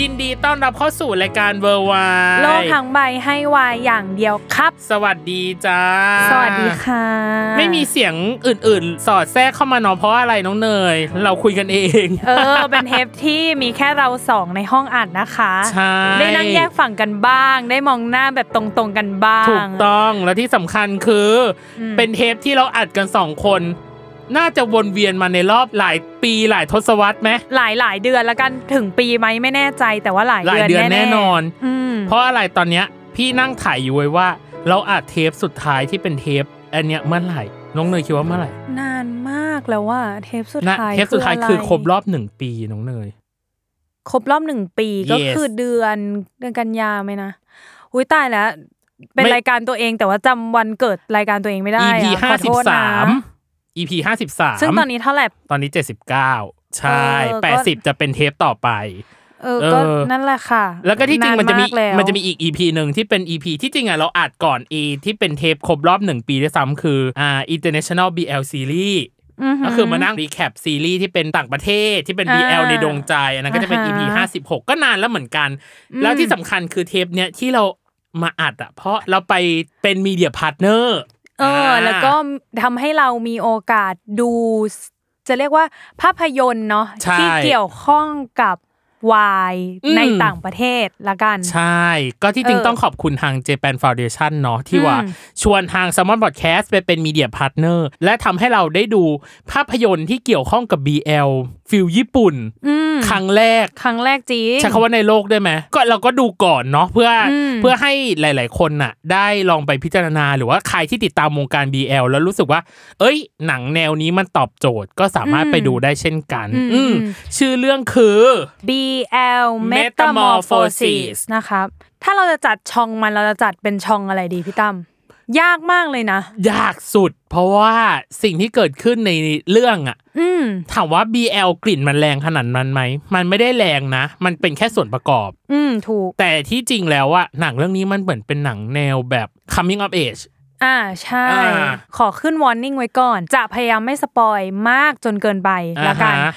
ยินดีต้อนรับเข้าสู่รายการเวอร์วายโลกทั้งใบให้วายอย่างเดียวครับ สวัสดีจ้า สวัสดีค่ะ ไม่มีเสียงอื่นๆ สอดแทรกเข้ามาเนาะเพราะอะไรน้องเนย เราคุยกันเอง เออ เป็นเทปที่มีแค่เราสองในห้องอัดนะคะใช่ได้นั่งแยกฝั่งกันบ้าง ได้มองหน้าแบบตรงๆกันบ้าง ถูกต้องแล้วที่สำคัญคืออมเป็นเทปที่เราอัดกันสองคน น่าจะวนเวียนมาในรอบหลายปีหลายทศวรรษไหมหลายหลายๆเดือนแล้วกันถึงปีไหมไม่แน่ใจแต่ว่าหลายหลายเดือนเดือนแน่นอนอืมเพราะอะไรตอนเนี้ยพี่นั่งถ่ายอยู่ไว้ว่า เราอัดเทปสุดท้ายที่เป็นเทปอันเนี้ยเมื่อไหร่น้องเนยคิดว่าเมื่อไหร่ นานมากแล้วว่าเทปสุดนะท้ายเทปสุดท้ายคืออะไครบรอบหนึ่งปีน้องเนยครบรอบหนึ่งปีก็ Yes คือเดือนเดือนกันยาไหมนะอุ้ยตายแล้วเป็นไม่รายการตัวเองแต่ว่าจำวันเกิดรายการตัวเองไม่ได้ EP อะขห้าอสิโทบษนะสาม EP ห้าสิบสามซึ่งตอนนี้เท่าไหร่ ตอนนี้เจ็ดสิบเก้าใช่เออก็แปดสิบจะเป็นเทปต่อไป เออก็เออนั่นแหละค่ะ แล้วก็ที่จริงมันจะมีอีกแล้วมันจะมีอีก EP หนึ่งที่เป็น EP ที่จริงอะเราอัดก่อน A ที่เป็นเทปครบรอบหนึ่งปีด้วยซ้ำคืออ่า International BL Series หืก็คือมานั่ง recap ซีรีส์ที่เป็นต่างประเทศที่เป็นอ่า BL ในดวงใจอันนั้นก็จะเป็นอ่า EP ฮะห้าสิบหกก็นานแล้วเหมือนกัน แล้วที่สำคัญคือเทปเนี้ยที่เรามาอัดอะเพราะเราไปเป็น media partner เออ แล้วก็ทำให้เรามีโอกาสดู จะเรียกว่าภาพยนตร์เนาะใช่ที่เกี่ยวข้องกับวายอืมในต่างประเทศละกัน ใช่ ก็ที่จริงเออต้องขอบคุณทาง Japan Foundation เนาะที่ว่าอืมชวนทาง Salmon Podcast ไปเป็น media partner และทำให้เราได้ดูภาพยนตร์ที่เกี่ยวข้องกับ BL feel ญี่ปุ่นอืมครั้งแรกครั้งแรกจริงใช้คำว่าในโลกได้ไหมก็เราก็ดูก่อนเนาะเพื่ออมเพื่อให้หลาย ๆ คนน่ะ ได้ลองไปพิจารณาหรือว่าใครที่ติดตามวงการ BL แล้วรู้สึกว่า เอ้ย หนังแนวนี้มันตอบโจทย์ก็สามารถไปดูได้เช่นกัน อืมอืมอืมชื่อเรื่องคือ BL Metamorphosis นะครับถ้าเราจะจัดช่องมันเราจะจัดเป็นช่องอะไรดีพี่ตั้ม ยากมากเลยนะ ยากสุด เพราะว่าสิ่งที่เกิดขึ้นในเรื่องอะอืมถามว่า BL กลิ่นมันแรงขนาดนั้นไหม มันไม่ได้แรงนะ มันเป็นแค่ส่วนประกอบ อืมถูก แต่ที่จริงแล้วอะหนังเรื่องนี้มันเหมือนเป็นหนังแนวแบบ coming of age อ่าใช่ อ่า ขอขึ้นวอร์นิ่งไว้ก่อน จะพยายามไม่สปอยมากจนเกินไปละกัน อ่าฮะ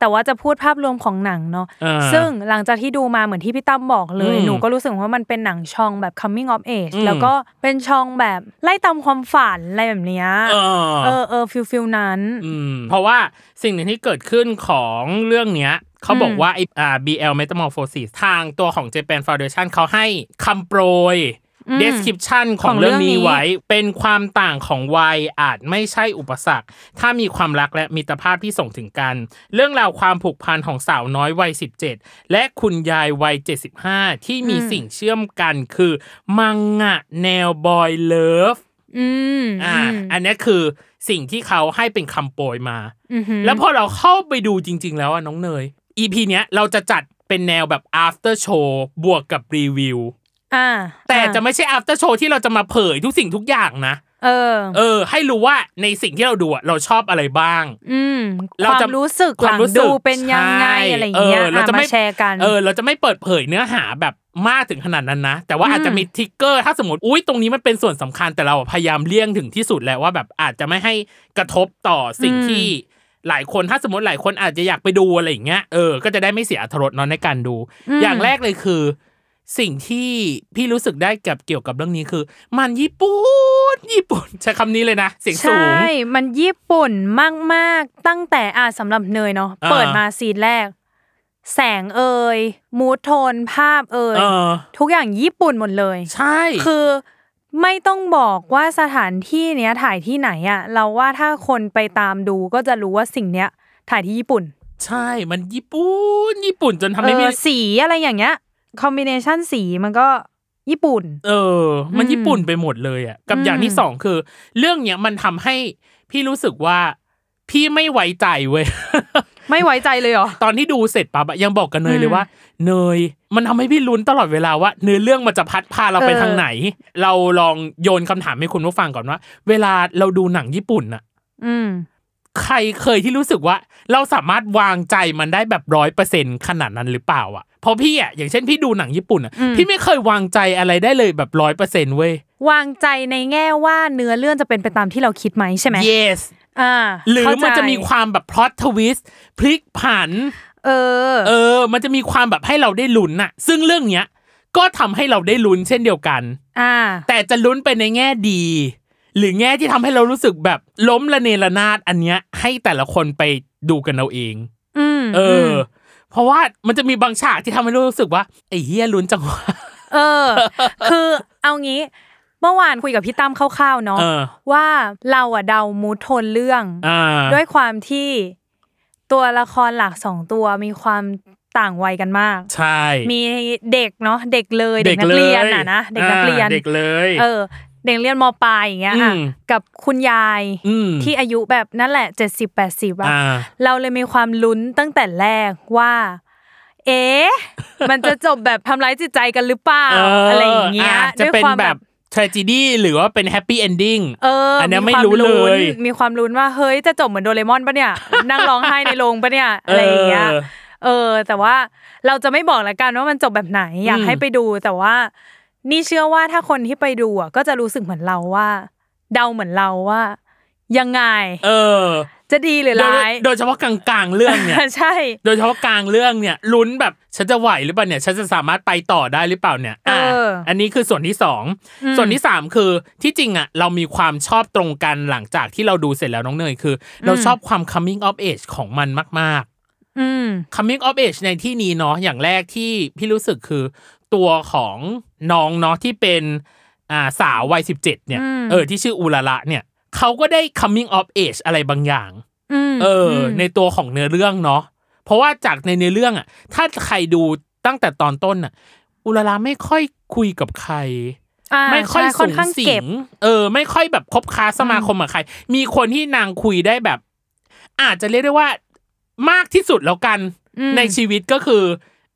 แต่ว่าจะพูดภาพรวมของหนังเนาะอ่าซึ่งหลังจากที่ดูมาเหมือนที่พี่ตั้มบอกเลยอืมหนูก็รู้สึกว่ามันเป็นหนังช่องแบบ coming of age อืมแล้วก็เป็นช่องแบบไล่ตามความฝันอะไรแบบเนี้ยเอเอออเออ feel feel นั้นอืมเพราะว่าสิ่งหนึ่งที่เกิดขึ้นของเรื่องเนี้ยเขาบอกว่าไอ้อ่า BL Metamorphosis ทางตัวของ Japan Foundation เขาให้คำโปรยอืม description ขขอองงเรื่องนี้เรื่องนี้ไว้ เป็นความต่างของวัยอาจไม่ใช่อุปสรรค ถ้ามีความรักและมิตรภาพที่ส่งถึงกัน เรื่องราวความผูกพันของสาวน้อยวัย 17 และคุณยายวัย 75 ที่มีสิ่งเชื่อมกันคือ มังงะแนวบอยเลิฟอืมอ่ามอันนี้คือสิ่งที่เขาให้เป็นคำโปรยมาอือหือแล้วพอเราเข้าไปดูจริง ๆ แล้วอะน้องเนย EP เนี้ยเราจะจัดเป็นแนวแบบ after show บวกกับรีวิวอ่า แต่อ่าจะไม่ใช่ after show ที่เราจะมาเผยทุกสิ่งทุกอย่างนะเออ เออ ให้รู้ว่าในสิ่งที่เราดูอะเราชอบอะไรบ้าง อืมเราความจะรู้สึกควาหมลังรู้สึกดูเป็นยังไงใช่อะไรอย่างเงี้ยเออเราจะอะไม่มาแชร์กัน เออ เราจะไม่เปิดเผยเนื้อหาแบบมากถึงขนาดนั้นนะ แต่ว่าอืมอาจจะมีทริกเกอร์ถ้าสมมติอุ้ยตรงนี้มันเป็นส่วนสำคัญแต่เราพยายามเลี่ยงถึงที่สุดแล้วว่าแบบอาจจะไม่ให้กระทบต่อสิ่งอืมที่หลายคนถ้าสมมติหลายคนอาจจะอยากไปดูอะไรอย่างเงี้ยเออก็จะได้ไม่เสียอรรถรสเนาะในการดู อย่างแรกเลยคือ สิ่งที่พี่รู้สึกได้กับเกี่ยวกับเรื่องนี้คือ มันญี่ปุ่นญี่ปุ่น ใช้คำนี้เลยนะเสียงสูใช่งมันญี่ปุ่นมากๆ ตั้งแต่อะสำหรับเนยเนาะอ่าเปิดมาซีนแรก แสงเอ่ยมูทโทนภาพเอ่ยเออทุกอย่างญี่ปุ่นหมดเลย ใช่ คือไม่ต้องบอกว่าสถานที่เนี้ยถ่ายที่ไหนอะเราว่าถ้าคนไปตามดูก็จะรู้ว่าสิ่งเนี้ยถ่ายที่ญี่ปุ่น ใช่มันญี่ปุ่นญี่ปุ่นจนทำเอให้อพี่สีอะไรอย่างเงี้ย คอมบิเนชันสีมันก็ญี่ปุ่น เออ มันอืมญี่ปุ่นไปหมดเลยอะ กับอืมอย่างที่สองคือ เรื่องเนี้ยมันทำให้พี่รู้สึกว่า พี่ไม่ไว้ใจเว้ย ไม่ไว้ใจเลยเหรอ ตอนที่ดูเสร็จปั๊บอะยังบอกกับเนยอืมเลยว่า เนย มันทำให้พี่ลุ้นตลอดเวลาว่า เนื้อเรื่องมันจะพัดพาเราไปเออทางไหน เราลองโยนคำถามให้คุณผู้ฟังก่อนว่า เวลาเราดูหนังญี่ปุ่นอะอืมใครเคยที่รู้สึกว่า เราสามารถวางใจมันได้แบบร้อยเปอร์เซ็นขนาดนั้นหรือเปล่าอะ เพราะพี่อะอย่างเช่นพี่ดูหนังญี่ปุ่นอะอืมพี่ไม่เคยวางใจอะไรได้เลยแบบร้อยเปอร์เซ็นเว้ยวางใจในแง่ว่าเนื้อเรื่องจะเป็นไปตามที่เราคิดไหมใช่ไหม yes อ่าหรือเข้าใจมันจะมีความแบบพล็อตทวิสต์พลิกผัน เออ เออ มันจะมีความแบบให้เราได้ลุ้นน่ะ ซึ่งเรื่องเนี้ย ก็ทำให้เราได้ลุ้นเช่นเดียวกัน อ่า แต่แต่จะลุ้นไปในแง่ดี หรือแง่ที่ทำให้เรารู้สึกแบบล้มละเนระนาดอันเนี้ย ให้แต่ละคนไปดูกันเอาเอง อืมเอออ เพราะว่ามันจะมีบางฉากที่ทำให้เรารู้สึกว่าไอ้เฮียลุ้นจังวะเออ คือเอางี้เมื่อวานคุยกับพี่ตั้มคร่าวๆเนาะเออว่าเราอะเดามูทโทนเรื่องอ่าด้วยความที่ตัวละครหลักสองตัวมีความต่างวัยกันมาก ใช่ มีเด็กเนาะเด็กเลยเด็กนักเรียนน่ะนะเด็กนักเรียนอ่าเด็กเลย เออ เด็กเรียนมปลายอย่างเงี้ยอะอืมกับคุณยายอืมที่อายุแบบนั่นแหละเจ็ดสิบแปดสิบอะอ่าเราเลยมีความลุ้นตั้งแต่แรกว่า เอ๊ะมันจะจบแบบทำร้ายจิตใจกันหรือเปล่าเอะไรอย่างเงี้ยจะด้วยเป็นความแบบ tragedy หรือว่าเป็น happy ending เอออันเนี้ยมีไม่ความรู้เลยนมีความลุ้นว่าเฮ้ยจะจบเหมือนโดเรมอนปะเนี่ย นั่งร้องไห้ในโรงปะเนี่ยอะไรอย่างเงี้ย เออเออแต่ว่าเราจะไม่บอกแล้วกันว่ามันจบแบบไหนอยากอืมให้ไปดูแต่ว่า นี่เชื่อว่าถ้าคนที่ไปดูอะก็จะรู้สึกเหมือนเราว่า เดาเหมือนเราว่า ยังไง เออ จะดีหรือโดยร้ายโดยเฉพาะกลางๆเรื่องเนี่ยใช่ โดยเฉพาะกลางเรื่องเนี่ยลุ้นแบบฉันจะไหวหรือเปล่าเนี่ย ฉันจะสามารถไปต่อได้หรือเปล่าเนี่ยเอออันนี้คือส่วนที่สองอืมส่วนที่สามคือที่จริงอะเรามีความชอบตรงกันหลังจากที่เราดูเสร็จแล้วน้องเนยคือ เราชอบความ coming of age ของมันมากอืมๆ coming of age ในที่นี้เนาะอย่างแรกที่พี่รู้สึกคือตัวของ น้องเนาะที่เป็นอ่าสาววัยสิบเจ็ดเนี่ยอืมเออที่ชื่ออุลาละเนี่ยเขาก็ได้ coming of age อะไรบางอย่างอืมเอออมในตัวของเนื้อเรื่องเนาะเพราะว่าจากในเนื้อเรื่องอะ ถ้าใครดูตั้งแต่ตอนต้นอะ อุลาลาไม่ค่อยคุยกับใครอ่าไม่ค่อยใช่สูงข้างสิเก็บงเออ ไม่ค่อยแบบคบค้าสมาคมกับใคร มีคนที่นางคุยได้แบบ อาจจะเรียกได้ว่ามากที่สุดแล้วกันอืมในชีวิตก็คือ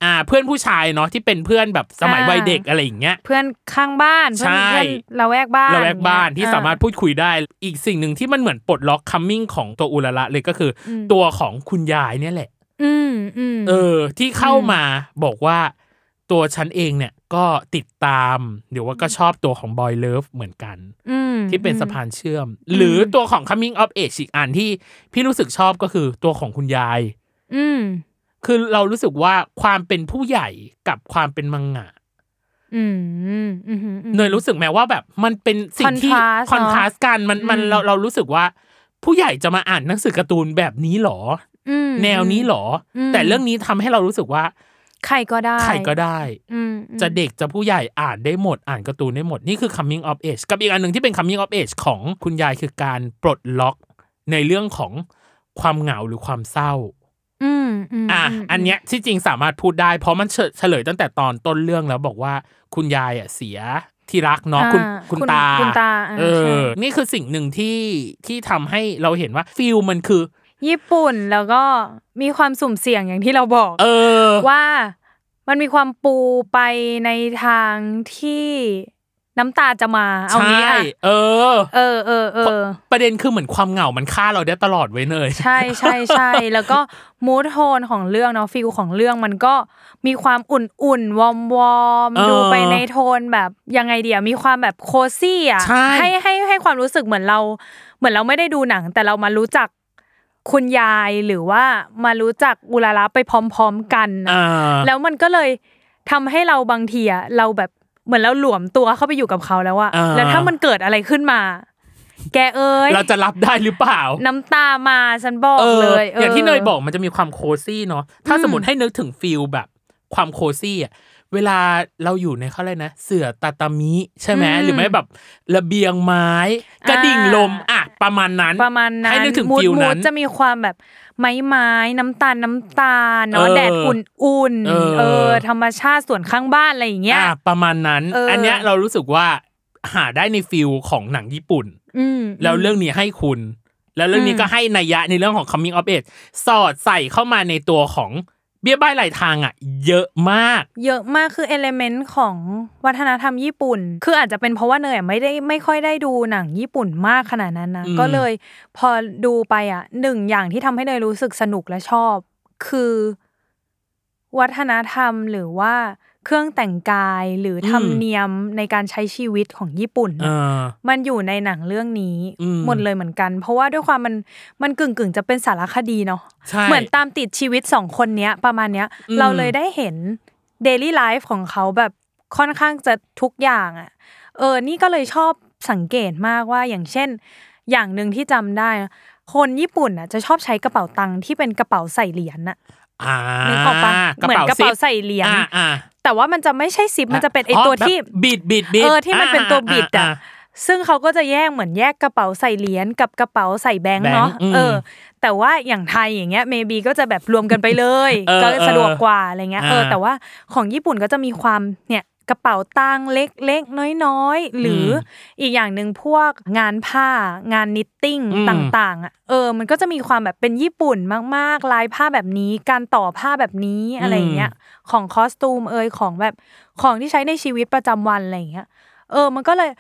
อ่าเพื่อนผู้ชายเนาะที่เป็นเพื่อนแบบสมัยอ่าวัยเด็กอะไรอย่างเงี้ยเพื่อนข้างบ้านเพื่อนใช่เพื่อนละแวกบ้านเราแวกบ้านที่เออสามารถพูดคุยได้ อีกสิ่งหนึ่งที่มันเหมือนปลดล็อกคัมมิ่งของตัวอุลาละเลยก็คืออมตัวของคุณยายเนี่ยแหละอืมอืมเออ ที่เข้ามาบอกว่าตัวฉันเองเนี่ยก็ติดตามหรือว่าก็ชอบตัวของบอยเลิฟเหมือนกันมที่เป็นสะพานเชื่อม หรือตัวของ coming of age อีกอันที่พี่รู้สึกชอบก็คือตัวของคุณยายอืม คือเรารู้สึกว่าความเป็นผู้ใหญ่กับความเป็นมังงะอืมอืมอืมอืมเนยรู้สึกไหมว่าแบบมันเป็นสิ่งที่ Contrast คอนทราสกันมันมันอืมเราเรารู้สึกว่า ผู้ใหญ่จะมาอ่านหนังสือการ์ตูนแบบนี้หรออืมแนวนี้หรออมแต่เรื่องนี้ทำให้เรารู้สึกว่า ใครก็ได้ ใครก็ได้อืมอืมจะเด็กจะผู้ใหญ่อ่านได้หมด อ่านการ์ตูนได้หมด นี่คือ coming of age กับอีกอันหนึ่งที่เป็น coming of age ของคุณยายคือการปลดล็อกในเรื่องของความเหงาหรือความเศร้า อืมมอะมอันเนี้ยที่จริงสามารถพูดได้ เพราะมันเฉเฉลยตั้งแต่ตอนต้นเรื่องแล้วบอกว่าคุณยายอะเสียที่รักเนาะคุณอ่าคุณตาคุณตาาเอใช่อนี่คือสิ่งหนึ่งที่ที่ทำให้เราเห็นว่าฟิลมันคือ ญี่ปุ่นแล้วก็มีความสุ่มเสี่ยงอย่างที่เราบอก เออว่ามันมีความปูไปในทางที่ น้ำตาจะมาเอาใช่งี้อะเออ เออเออเออประเด็นคือเหมือนความเหงามันฆ่าเราได้ตลอดไว้เนยใช่ใช่ใช่แล้วกmood tone ของเรื่องเนาะ feel ของเรื่องมันก็มีความอุ่นๆวอมวอมเออดูไปในโทนแบบยังไงเดียวมีความแบบ cozy อะใช่ให้ให้ให้ความรู้สึกเหมือนเรา เหมือนเราไม่ได้ดูหนัง แต่เรามารู้จักคุณยายหรือว่ามารู้จักอุลาระไปพร้อม ๆ กันนะอ่าแล้วมันก็เลยทำให้เราบางทีอะเราแบบ เหมือนเราหลวมตัวเข้าไปอยู่กับเขาแล้วอะอ่าแล้วถ้ามันเกิดอะไรขึ้นมา แกเอ้ยเราจะรับได้หรือเปล่า น้ำตามาฉันบอกเออเลยอย่างที่เนยบอกมันจะมีความโคซี่เนาะถ้าสมมติให้นึกถึงฟิลแบบความโคซี่อะเวลาเราอยู่ในเขาเลยกนะ เสื่อตาตามิ ใช่ไหมหรือไม่แบบระเบียงไม้ กระดิ่งลมอะประมาณนั้นประมาณนั้นให้นึกถึงมูดฟิลมูนั้ดนจะมีความแบบไม้ไม้น้ำตาลน้ำตาลเนาะเออแดดอุ่นเออๆเออ ธรรมชาติส่วนข้างบ้านอะไรอย่างเงี้ยอะประมาณนั้นเอออัอันเนี้ยเรารู้สึกว่าหาได้ในฟิลของหนังญี่ปุ่นอืมแล้วเรื่องนี้ให้คุณ แล้วเรื่องนี้อืมก็ให้นัยยะในเรื่องของ coming of age สอดใส่เข้ามาในตัวของ เบี้ยบ้ายหลายทางอะ เยอะมาก เยอะมากคือเอลเมนต์ของวัฒนธรรมญี่ปุ่น คืออาจจะเป็นเพราะว่าเนยอะไม่ได้ไม่ค่อยได้ดูหนังญี่ปุ่นมากขนาดนั้นนะอืมก็เลยพอดูไปอะหนึ่งอย่างที่ทำให้เนยรู้สึกสนุกและชอบ คือ วัฒนธรรมหรือว่า เครื่องแต่งกายหรือธรรมเนียมในการใช้ชีวิตของญี่ปุ่นเออมันอยู่ในหนังเรื่องนี้อืมหมดเลยเหมือนกัน เพราะว่าด้วยความมันมันกึ่งกึ่งๆจะเป็นสารคดีเนาะใช่เหมือนตามติดชีวิตสองคนเนี้ยประมาณเนี้ยอืมเราเลยได้เห็น daily life ของเขาแบบค่อนข้างจะทุกอย่างอะเออนี่ก็เลยชอบสังเกตมากว่าอย่างเช่น อย่างหนึ่งที่จำได้นะคนญี่ปุ่นอะจะชอบใช้กระเป๋าตังค์ที่เป็นกระเป๋าใส่เหรียญน่ะอ่านึกออกปะเหมือนกระเป๋าใส่เหรียญอ่าอ่า แต่ว่ามันจะไม่ใช่ซิปมันจะเป็นไอตัวที่แบบบิดบิดบิดเออที่มันเป็นตัวบิดอะาซึ่งเขาก็จะแยกเหมือนแยกกระเป๋าใส่เหรียญกับกระเป๋าใส่แบงค์แบงค์เนาะอืมเออ แต่ว่าอย่างไทยอย่างเงี้ย maybe ก็จะแบบรวมกันไปเลยเออก็สะดวกกว่าอะไรเงี้ยอ่าเออแต่ว่าของญี่ปุ่นก็จะมีความเนี่ย กระเป๋าตังค์เล็กๆ น้อยๆ หรือออีกอย่างหนึ่งพวกงานผ้างาน knitting อืมต่างๆอะเออมันก็จะมีความแบบเป็นญี่ปุ่นมากๆลายผ้าแบบนี้การต่อผ้าแบบนี้อะไรอย่างเงี้ยของคอสตูมเอยของแบบของที่ใช้ในชีวิตประจำวันอะไรอย่างเงี้ยเออมันก็เลย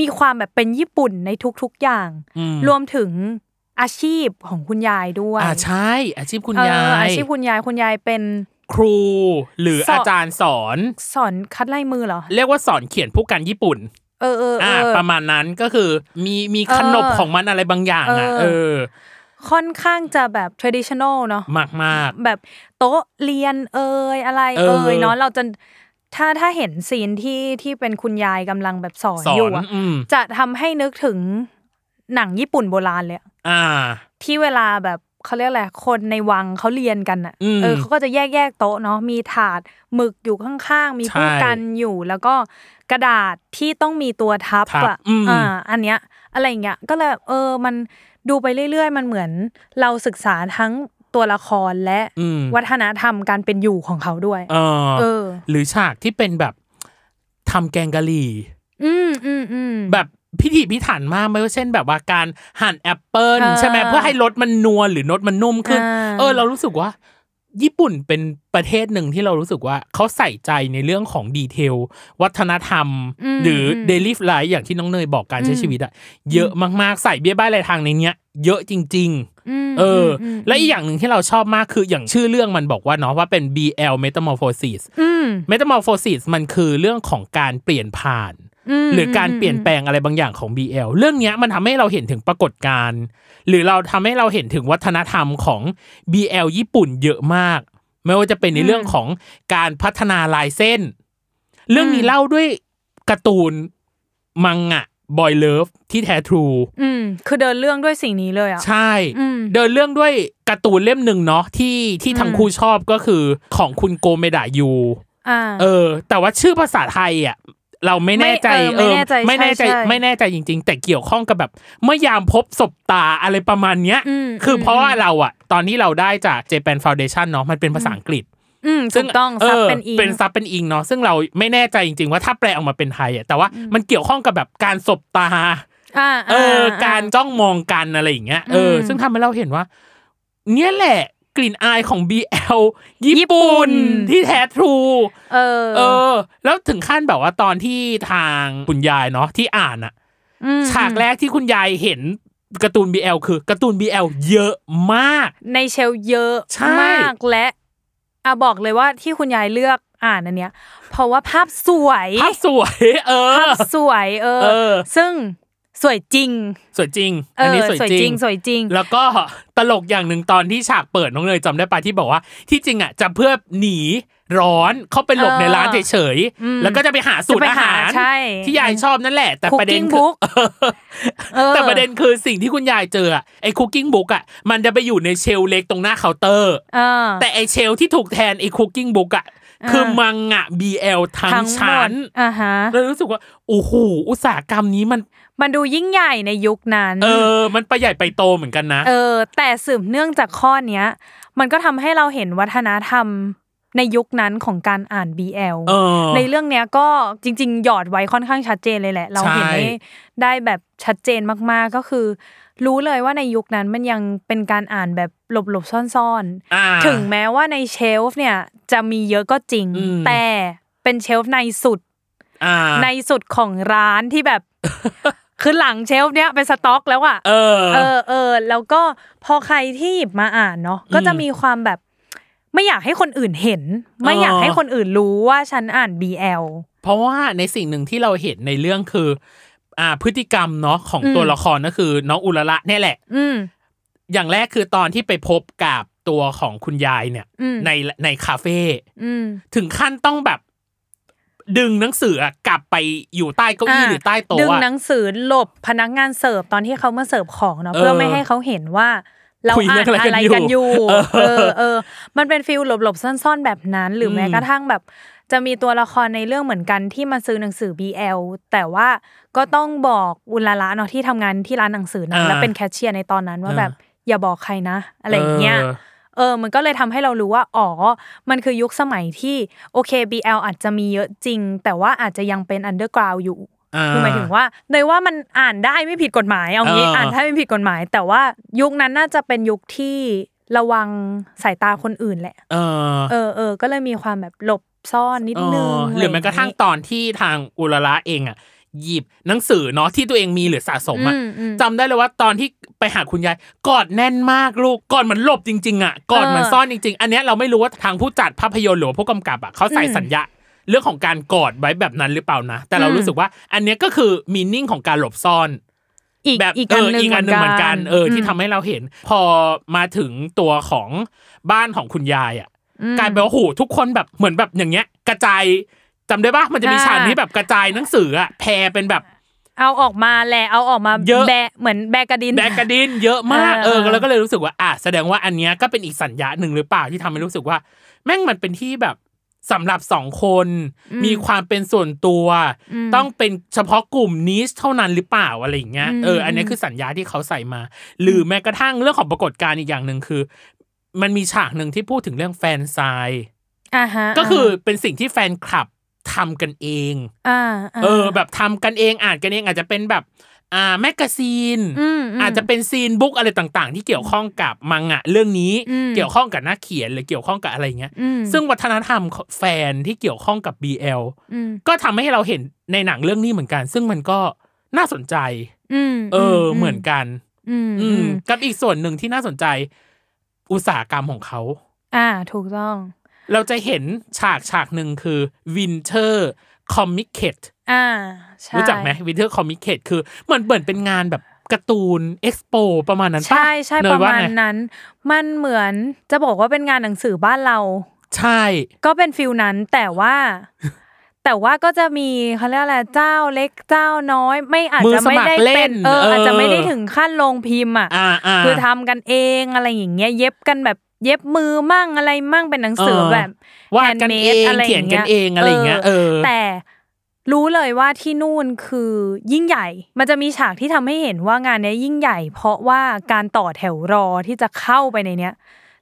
มีความแบบเป็นญี่ปุ่นในทุกๆอย่างอืมรวมถึงอาชีพของคุณยายด้วยอ่าใช่ อาชีพคุณเออยายอาชีพคุณยายคุณยายเป็น ครูหรือสอนอาจารย์สอน สอนคัดลายมือเหรอ เรียกว่าสอนเขียนผู้กันญี่ปุ่น เออเออเออ่าอประมาณนั้นก็คือมีมีขนบเออของมันอะไรบางอย่างอะเออเออค่อนข้างจะแบบ traditional เนาะมากมากแบบโต๊ะเรียนเอยอะไรเอเออยเนาะเราจะถ้าถ้าเห็นซีนที่ที่เป็นคุณยายกำลังแบบสอนสออยู่นอะอืมจะทำให้นึกถึงหนังญี่ปุ่นโบราณเลยอะอ่า ที่เวลาแบบ เขาเรียกอะไรคนในวังเขาเรียนกันอะอืมเออเขาก็จะแยกแยกๆโต๊ะเนาะมีถาดหมึกอยู่ข้างๆ มีผู้ใช่กันอยู่แล้วก็กระดาษที่ต้องมีตัวทับทับอะอืมอ่าอันเนี้ยอะไรอย่างเงี้ยก็เลยเออมันดูไปเรื่อยๆ มันเหมือนเราศึกษาทั้งตัวละครและอืมวัฒนธรรมการเป็นอยู่ของเขาด้วยเออเออ หรือฉากที่เป็นแบบทำแกงกะหรี่ อืมอืมอืมแบบ พิถีพิถันมากไม่ว่าเช่นแบบว่าการหั่นแอปเปิลอ่าใช่ไหมเพื่อให้รสมันนัวหรือรสมันนุ่มขึ้นอ่าเออ เรารู้สึกว่า ญี่ปุ่นเป็นประเทศหนึ่งที่เรารู้สึกว่าเขาใส่ใจในเรื่องของ detail วัฒนธรรม หรือ daily life อย่างที่น้องเนยบอกการใช้ชีวิตอะเยอะมากๆใส่เบี้ยใบ้รายทางในเนี้ย เยอะจริงๆเอออมและอีกอย่างหนึ่งที่เราชอบมากคืออย่างชื่อเรื่องมันบอกว่าเนาะว่าเป็น BL Metamorphosis อืม Metamorphosis มันคือเรื่องของการเปลี่ยนผ่านม หรือการเปลี่ยนแปลงอะไรบางอย่างของ BL เรื่องเนี้ยมันทำให้เราเห็นถึงปรากฏการณ์หรือเราทำให้เราเห็นถึงวัฒนธรรมของ BL ญี่ปุ่นเยอะมาก ไม่ว่าจะเป็นในเรื่องของการพัฒนาลายเส้น เรื่องนี้เล่าด้วยการ์ตูนมังงะบอยเลิฟที่แท้ทรูอืมคือเดินเรื่องด้วยสิ่งนี้เลยอะใช่อืมเดินเรื่องด้วยการ์ตูนเล่มหนึ่งเนาะที่ที่ทั้งคู่ชอบก็คือของคุณโกเมดะยูอ่าเออ แต่ว่าชื่อภาษาไทยอะ เราไม่แน่ใจไม่เออไม่แน่ใจไม่แน่ใจใช่ใช่ไม่แน่ใจจริง ๆ แต่เกี่ยวข้องกับแบบ เมื่อยามพบศพตาอะไรประมาณเนี้ยอืมคืออมเพราะว่าเราอะ ตอนที่เราได้จาก Japan Foundation เนาะมันเป็นภาษาอังกฤษอืมถูกต้องซับเป็นอีเป็นซับเป็นอิงเนาะซึ่งเราไม่แน่ใจจริง ๆ ว่าถ้าแปลออกมาเป็นไทยอะแต่ว่ามันเกี่ยวข้องกับแบบการศพตาอ่าเออ การจ้องมองกันอะไรอย่างเงี้ยเอออืมซึ่งทำให้เราเห็นว่า เนี่ยแหละ กลิ่นอายของ BL ญี่ญี่ปุ่ปุ่นนที่แท้ทรูเออ เออ แล้วถึงขั้นแบบว่าตอนที่ทางคุณยายเนาะที่อ่านอะมฉากแรกที่คุณยายเห็นการ์ตูน BL คือการ์ตูน BL เยอะมาก ในเชลฟ์เยอะใช่มากและอะบอกเลยว่าที่คุณยายเลือกอ่านอันเนี้ยเพราะว่าภาพสวย ภาพสวย เออภาพสวยเออเออซึ่ง สวยจริง สวยจริงเออันอนี้สวยสวยจจริริงงสวยจริง แล้วก็ตลกอย่างหนึ่งตอนที่ฉากเปิดน้องเนยจำได้ปะที่บอกว่า ที่จริงอะจะเพื่อหนีร้อนเข้าไปหลบเออในร้านเฉยอืมๆแล้วก็จะไปหาสูตรจะไปอาหาหารใช่ที่ยายชอบนั่นแหละ แต่ประเด็น Cooking คือ book เออแต่ประเด็นคือสิ่งที่คุณยายเจออะไอ้ cooking book อะมันจะไปอยู่ใน shelf เล็กตรงหน้าเคาน์เตอร์เออแต่ไอ shelf ที่ถูกแทนไอ้ cooking book อะอ่าคือมังงะ BL ทั้งทั้งหมชั้ดนอ่าฮะเลยรู้สึกว่าโอ้โหอุตสาหกรรมนี้มัน มันดูยิ่งใหญ่ในยุคนั้น เออ มันไปใหญ่ไปโตเหมือนกันนะ เออ แต่สืบเนื่องจากข้อเนี้ย มันก็ทำให้เราเห็นวัฒนธรรมในยุคนั้นของการอ่าน BL เออในเรื่องเนี้ยก็จริง ๆ หยอดไว้ค่อนข้างชัดเจนเลยแหละ เราเห็นใช่ได้ได้แบบชัดเจนมากๆก็คือ รู้เลยว่าในยุคนั้นมันยังเป็นการอ่านแบบหลบๆซ่อนอ่าๆถึงแม้ว่าในเชลฟ์เนี่ยจะมีเยอะก็จริงอืมแต่เป็นเชลฟ์ในสุดอ่าในสุดของร้านที่แบบ คือหลังเชลฟ์เนี้ยเป็นสต็อกแล้วอะเออ เออเออแล้วก็พอใครที่หยิบมาอ่านเนาะก็จะมีความแบบ ไม่อยากให้คนอื่นเห็น ไม่อยากให้คนอื่นรู้ว่าฉันอ่าน BL เพราะว่าในสิ่งหนึ่งที่เราเห็นในเรื่องคือ อ่า พฤติกรรมเนาะของอืมตัวละครก็คือ น้องอุลละเนี่ยแหละ อืมอย่างแรกคือตอนที่ไปพบกับตัวของคุณยายเนี่ยอืมในในคาเฟ่อืมถึงขั้นต้องแบบ ดึงหนังสืออะกลับไปอยู่ใต้เก้าอี้หรือใต้โต๊ะดึงอะหนังสือหลบพนักงานเสิร์ฟตอนที่เขามาเสิร์ฟของเนาะเออเพื่อไม่ให้เขาเห็นว่าเราคุยอ่าเรื่อนงอะไรกันอะไรอยู่กันอยู่เออเออเออ มันเป็น feel หลบๆซ่อนๆแบบนั้น หรืออมแม้กระทั่งแบบ จะมีตัวละครในเรื่องเหมือนกันที่มาซื้อหนังสือ BL แต่ว่าก็ต้องบอกอุลาละเนาะที่ทำงานที่ร้านหนังสือนั้นอ่าแล้วเป็นแคชเชียร์ในตอนนั้นว่าอ่าแบบอย่าบอกใครนะ อะไรอย่างเงี้ย เออเออ มันก็เลยทำให้เรารู้ว่า อ๋อ มันคือยุคสมัยที่โอเค BL อาจจะมีเยอะจริง แต่ว่าอาจจะยังเป็น underground อยู่คือหมายถึงว่าเลยว่ามันอ่านได้ไม่ผิดกฎหมายเอางี้เอออ่อ่านได้ไม่ผิดกฎหมาย แต่ว่ายุคนั้นน่าจะเป็นยุคที่ระวังสายตาคนอื่นแหละ เออ เออเออก็เลยมีความแบบหลบซ่อนนิดนึงเออหรือแม้กระทั่งตอนที่ทางอุลละเองอะหยิบหนังสือเนาะที่ตัวเองมีหรือสะสมอะอืมอืมจำได้เลยว่าตอนที่ ไปหาคุณยายกอดแน่นมากลูกกอดเหมือนหลบจริงๆอะกอดเหมือนเออซ่อนจริงๆ อันเนี้ยเราไม่รู้ว่าทางผู้จัดภาพยนตร์หรือว่าผู้กำกับอะเขาใส่อืมสัญญาเรื่องของการกอดไว้แบบนั้นหรือเปล่านะ แต่เราอืมรู้สึกว่า อันเนี้ยก็คือมีนิ่งของการหลบซ่อนอีกแบบอีกเออันอหนึ่งอีกอันหนึ่งเหมือนกันเออที่มทำให้เราเห็น พอมาถึงตัวของบ้านของคุณยายอะอืมกลายเป็นว่าโหทุกคนแบบเหมือนแบบอย่างเงี้ย กระจายจำได้ปะมันจะมีอ่าฉากที่แบบกระจายหนังสืออะแพรเป็นแบบ เอาออกมาแหละเอาออกมาเยอะแบะเหมือนแบกกระดินแบกกระดินเยอะมากเอเอออแล้วก็เลยรู้สึกว่าอะแสดงว่าอันเนี้ยก็เป็นอีกสัญญาหนึ่งหรือเปล่าที่ทำให้รู้สึกว่า แม่งมันเป็นที่แบบสำหรับสองคนมีความเป็นส่วนตัวมต้องเป็นเฉพาะกลุ่มนี้เท่านั้นหรือเปล่าอะไรอย่างเงี้ยอืมเอออันนี้คือสัญญาที่เขาใส่มา หรือแม้กระทั่งเรื่องของปรากฏการณ์อีกอย่างหนึ่งคือ มันมีฉากหนึ่งที่พูดถึงเรื่องแฟนไซน์อ่าฮะก็คือเป็นสิ่งที่แฟนคลับ ทำกันเองอ่าเออ แบบทำกันเองอ่านกันเองอาจจะเป็นแบบอ่า magazine อืมมอาจจะเป็น zine book อะไรต่างๆ ที่เกี่ยวข้องกับมังงะเรื่องนี้อืมเกี่ยวข้องกับนักเขียนหรือเกี่ยวข้องกับอะไรเงี้ยอืมซึ่งวัฒนธรรมแฟนที่เกี่ยวข้องกับ BL อืมก็ทำให้เราเห็นในหนังเรื่องนี้เหมือนกัน ซึ่งมันก็น่าสนใจอืมเอออเหมือนกัน อืมอือืมมกับอีกส่วนหนึ่งที่น่าสนใจ อุตสาหกรรมของเขา อ่า ถูกต้อง เราจะเห็นฉากฉากหนึ่งคือ Winter Comic c a t อ่าใช่รู้จักไหม Winter Comic c a t คือเหมือนเหมือนเป็นงานแบบการ์ตูนเอ็กซ์โปประมาณนั้นปะใช่ใช่เนปยระว่มาณไงนั้น มันเหมือนจะบอกว่าเป็นงานหนังสือบ้านเรา ใช่ ก็เป็นฟิลนั้นแต่ว่า แต่ว่าก็จะมีเขาเรียกอะไรเจ้าเล็กเจ้าน้อย ไม่อาจมือจะสไม่มัคได้รเล่เป็นนเอออาจจะไม่ได้เออถึงขั้นลงพิมพ์อะอ่าอ่าคือทำกันเองอะไรอย่างเงี้ยเย็บกันแบบ เย็บมือมั่งอะไรมั่งเป็นหนังสือเออแบบวาดกันเอง handmade อะไรเขียนกันเองอะไรอย่างเงี้ยเออแต่รู้เลยว่าที่นู่นคือยิ่งใหญ่ มันจะมีฉากที่ทำให้เห็นว่างานเนี้ยยิ่งใหญ่ เพราะว่าการต่อแถวรอที่จะเข้าไปในเนี้ย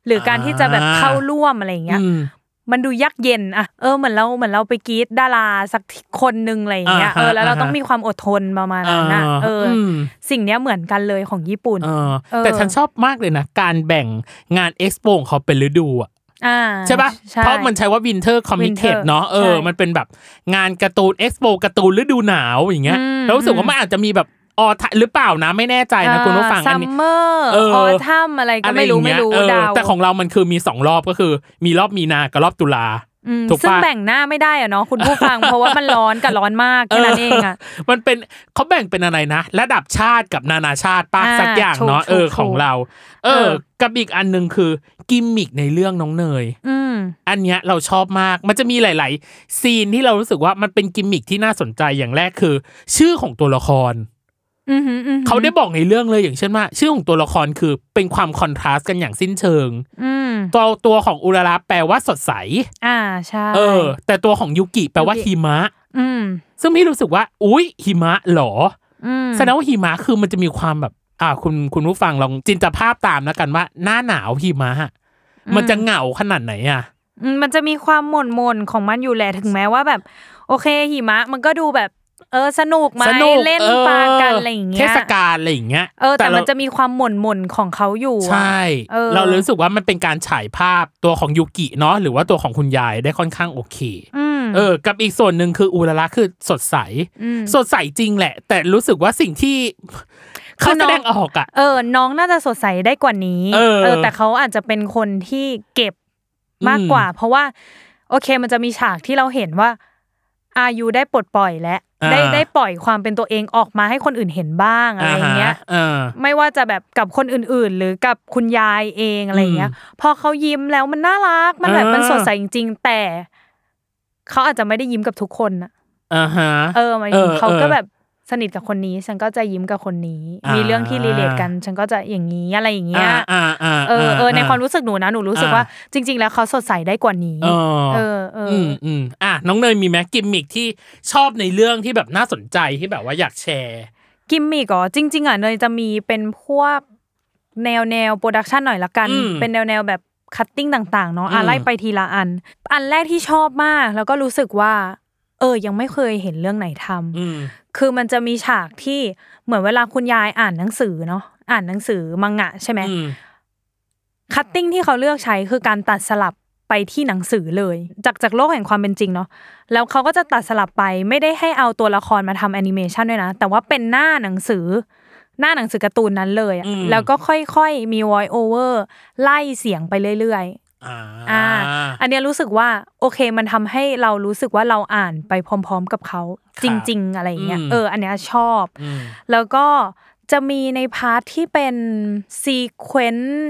หรือการที่จะแบบเข้าร่วมอะไรอย่างเงี้ยอื มมันดูยักเย็นอะเออเหมือนเราเหมือนเราไปกรีดดาราสักคนหนึ่งอะไรอย่างเงี้ยอ่าฮะเออแล้วเราอ่าฮะต้องมีความอดทนประมาณนั้นนะอ่าเอออมสิ่งเนี้ยเหมือนกันเลยของญี่ปุ่นเออเออแต่ฉันชอบมากเลยนะ การแบ่งงานเอ็กซ์โปของเขาเป็นฤดูอะอ่าใช่ปะเพราะมันใช้ว่าวินเทอร์คอมิเค Winter เนาะเออใช่มันเป็นแบบงานการ์ตูนเอ็กซ์โปการ์ตูนฤดูหนาวอย่างเงี้ยอืมแล้วรู้สึกว่ามันอาจจะมีแบบ ออทหรือเปล่านะไม่แน่ใจนะคุณผู้ฟังซัอันมนี้เมอร์เออออทัมอะไรก็ไม่รู้อะไม่อย่างรู้เงี้ยเออดาวแต่ของเรามันคือมีสองรอบก็คือ มีรอบมีนากับรอบตุลาอืมถูกซึ่งปะแบ่งหน้าไม่ได้อะเนาะคุณผู้ฟัง เพราะว่ามันร้อนกับร้อนมากแค่นั้นเองอะมันเป็นเขาแบ่งเป็นอะไรนะ ระดับชาติกับนานาชาติป้าอ่าสักอย่างเนาะถูกเออถูกของเราเอเอออ กับอีกอันหนึ่งคือกิมมิกในเรื่องน้องเนยอืมอันเนี้ยเราชอบมากมันจะมีหลาย ๆ ซีนที่เรารู้สึกว่ามันเป็นกิมมิคที่น่าสนใจอย่างแรกคือ ชื่อของตัวละครอือหืออือหือ เขาได้บอกในเรื่องเลยอย่างเช่นว่า ชื่อของตัวละครคือเป็นความคอนทราสต์กันอย่างสิ้นเชิงอืมตัวตัวของอุราระแปลว่าสดใส อ่าใช่เออ แต่ตัวของยุกิแปลว่ายุกิหิมะอืมซึ่งพี่รู้สึกว่า อุ๊ยหิมะเหรออืมแสดงว่าหิมะคือมันจะมีความแบบ อ่า คุณคุณผู้ฟังลองจินตภาพตามแล้วกันว่า หน้าหนาวหิมะอะมันจะเหงาขนาดไหนอะอืมมันจะมีความหม่นหม่นๆของมันอยู่แหละถึงแม้ว่าแบบ โอเคหิมะ มันก็ดูแบบ เออสนุกไหมสนุกเล่นออปลากันอะไรอย่างเงี้ยเทศกาลอะไรอย่างเงี้ยเออแต่มันเราจะมีความหม่นหม่นๆของเขาอยู่อะใช่เออเรารู้สึกว่ามันเป็นการฉายภาพตัวของยูกิเนาะหรือว่าตัวของคุณยายได้ค่อนข้างโอเคอืมเออ กับอีกส่วนหนึ่งคืออุระระคือสดใสมสดใสจริงแหละ แต่รู้สึกว่าสิ่งที่คืเขาอน้แสองดงออกอะเออ น้องน่าจะสดใสได้กว่านี้เออ แต่เขาอาจจะเป็นคนที่เก็บมากอืมกว่า เพราะว่า โอเคมันจะมีฉากที่เราเห็นว่าอายุได้ปลดปล่อยและ ได้ได้ปล่อยความเป็นตัวเองออกมาให้คนอื่นเห็นบ้างอะไรอย่างเงี้ยฮะเออไม่ว่าจะแบบกับคนอื่นๆ หรือกับคุณยายเองอะไรอย่างเงี้ย พอเขายิ้มแล้วมันน่ารักมันแบบเออมันสดใสจริงๆแต่เขาอาจจะไม่ได้ยิ้มกับทุกคนนะอ่าฮะเออหมายถึงเขาก็ออแบบ สนิทกับคนนี้ฉันก็จะยิ้มกับคนนี้อ่ามีมีเรื่องที่ relate กัน ฉันก็จะอย่างนี้อะไรอย่างเงี้ยอ่าอ่าเออเออในความรู้สึกหนูนะหนูรู้สึกอ่าว่าจริง ๆ แล้วเขาสดใสได้กว่านี้เออเออเอออือมอืมอะน้องเนยมีแม็กกิมมิกที่ชอบในเรื่องที่แบบน่าสนใจที่แบบว่าอยากแชร์กิมมิกเหรอจริง ๆอะเนยจะมีเป็นพวกแนวแนว production หน่อยละกันอืมเป็นแนวแนวแบบ cutting ต่างๆเนาะอะอืมไล่ไปทีละอัน อันแรกที่ชอบมากแล้วก็รู้สึกว่าเออ ยังไม่เคยเห็นเรื่องไหนทำอืมคือมันจะมีฉากที่เหมือนเวลาคุณยายอ่านหนังสือเนาะอ่านหนังสือมังงะใช่ไหมอืม cutting ที่เขาเลือกใช้คือการตัดสลับไปที่หนังสือเลย จากจากโลกแห่งความเป็นจริงเนาะแล้วเขาก็จะตัดสลับไปไม่ได้ให้เอาตัวละครมาทำแอนิเมชันด้วยนะ แต่ว่าเป็นหน้าหนังสือ หน้าหนังสือการ์ตูนนั้นเลยอะอืมแล้วก็ค่อยๆมี voice over ไล่เสียงไปเรื่อยๆ อ่าอ่า อันเนี้ยรู้สึกว่าโอเคมันทำให้เรารู้สึกว่าเราอ่านไปพร้อม ๆ กับเขาจริง ๆ อะไรอย่างเงี้ยเออ อันเนี้ยชอบอืมแล้วก็จะมีใน part ที่เป็นซีเควนต์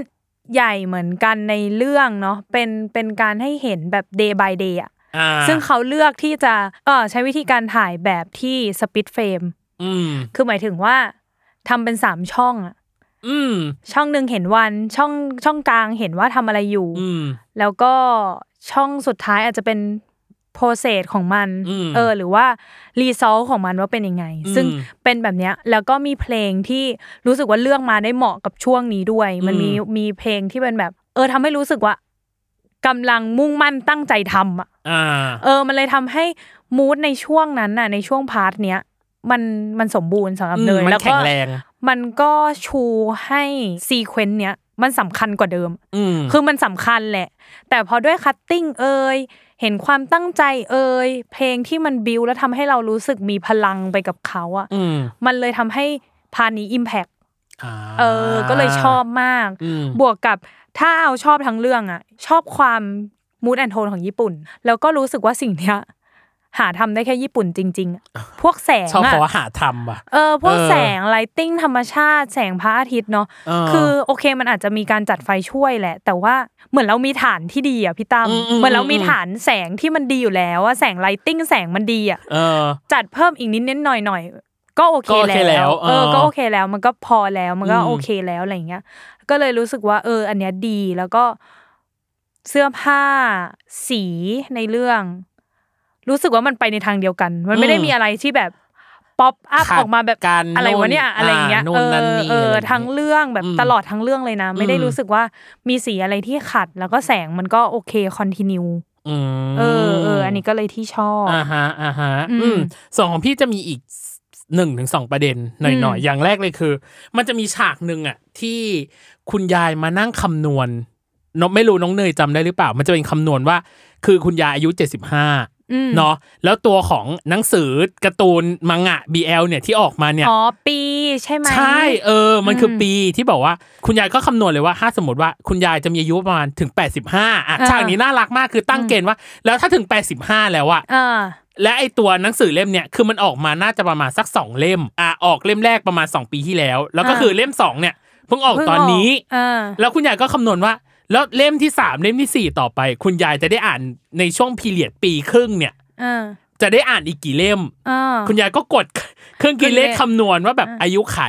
ใหญ่เหมือนกันในเรื่องเนาะเป็นเป็นการให้เห็นแบบ day by day อะอ่าซึ่งเขาเลือกที่จะเออใช้วิธีการถ่ายแบบที่สปิดเฟรมอืมคือหมายถึงว่าทำเป็นสามช่องอะ อืม ช่องหนึ่งเห็นวัน ช่องช่องกลางเห็นว่าทำอะไรอยู่ อืมแล้วก็ช่องสุดท้ายอาจจะเป็นโปรเซสของมันอืมเออหรือว่ารีซอลของมันว่าเป็นยังไงอืมซึ่งเป็นแบบเนี้ยแล้วก็มีเพลงที่รู้สึกว่าเลือกมาได้เหมาะกับช่วงนี้ด้วย มันมีอืมมีเพลงที่เป็นแบบ เออทำให้รู้สึกว่ากำลังมุ่งมั่นตั้งใจทำอะอ่าเออ มันเลยทำให้ mood ในช่วงนั้นน่ะ ในช่วง part เนี้ยมันมันสมบูรณ์สำหรับอืมเนยมันแล้วแข็ก็งแรง มันก็ชูให้ sequence เนี้ยมันสำคัญกว่าเดิมอืมคือมันสำคัญแหละ แต่พอด้วย cutting เอ่ย เห็นความตั้งใจเอ่ย เพลงที่มันบิวแล้วทำให้เรารู้สึกมีพลังไปกับเขาอะอืมมันเลยทำให้ part นี้ impact อ่าเออ ก็เลยชอบมากอืมบวกกับถ้าเอาชอบทั้งเรื่องอะ ชอบความ mood and tone ของญี่ปุ่น แล้วก็รู้สึกว่าสิ่งเนี้ย หาทำได้แค่ญี่ปุ่นจริงๆอะพวกแสงชอบอะเพราะว่าหาทำว่ะเออพวกเออแสง lighting ธรรมชาติ แสงพระอาทิตย์เนาะเออคือโอเคมันอาจจะมีการจัดไฟช่วยแหละ แต่ว่าเหมือนเรามีฐานที่ดีอะพี่ตั้มอืมอืมเหมือนเรามีอืมฐานแสงที่มันดีอยู่แล้วว่าแสง lighting แสงมันดีอะเออจัดเพิ่มอีกนิดนิดหน่อยหน่อยๆก็โอเคก็โอเคแล้แล้ววเอเอออก็โอเคแล้วมันก็พอแล้วมันก็อืมโอเคแล้วอะไรเงี้ย ก็เลยรู้สึกว่า เออ อันเนี้ยดีแล้วก็เสื้อผ้าสีในเรื่อง รู้สึกว่ามันไปในทางเดียวกัน มันไม่ได้มีอะไรที่แบบ pop up ขัดออกมาแบบกันอะไรวะเนี่ยโน่นอะไรอย่างเงี้ยอ่าโน่เอนนั่นอนี่เอออะไรอย่างเงี้ยทั้งเรื่องแบบอืมตลอดทั้งเรื่องเลยนะ ไม่ได้อืมรู้สึกว่ามีสีอะไรที่ขัด แล้วก็แสงมันก็โอเคคอนติเนียอืมเออเอออันนี้ก็เลยที่ชอบอ่าฮะอ่าฮะอืมอืมส่วนของพี่จะมีอีกหนึ่งถึงสองประเด็นหน่อยอืๆมอย่างแรกเลยคือ มันจะมีฉากหนึ่งอะที่คุณยายมานั่งคำนวณน้องไม่รู้น้องเนยจำได้หรือเปล่า มันจะเป็นคำนวณว่า คือคุณยายอายุเจ็ดสิบห้าอืม เนาะแล้วตัวของหนังสือการ์ตูนมังงะ BL เนี่ยที่ออกมาเนี่ยอ๋อปีใช่ไหมใช่เออ มันคืออมปีที่บอกว่าคุณยายก็คำนวณเลยว่าถ้าสมมติว่าคุณยายจะมีอายุประมาณถึง 85อะอ่าฉากนี้น่ารักมากคือตั้งเกณฑ์ว่า แล้วถ้าถึง 85 แล้วอะอ่าและไอตัวหนังสือเล่มเนี่ยคือมันออกมาน่าจะประมาณสักสองเล่มอะออกเล่มแรกประมาณ 2 ปีที่แล้ว แล้วก็อ่าคือเล่มสองเนี่ยเพิ่งออกตอนนี้อ่าแล้วคุณยายก็คำนวณว่า แล้วเล่มที่สามเล่มที่สี่ต่อไป คุณยายจะได้อ่านในช่วงพีเรียดปีครึ่งเนี่ยอ่าจะได้อ่านอีกกี่เล่มอ่าคุณยายก็กดเครื่องคิดเลขเลขคำนวณว่าแบบอ่าอายุไข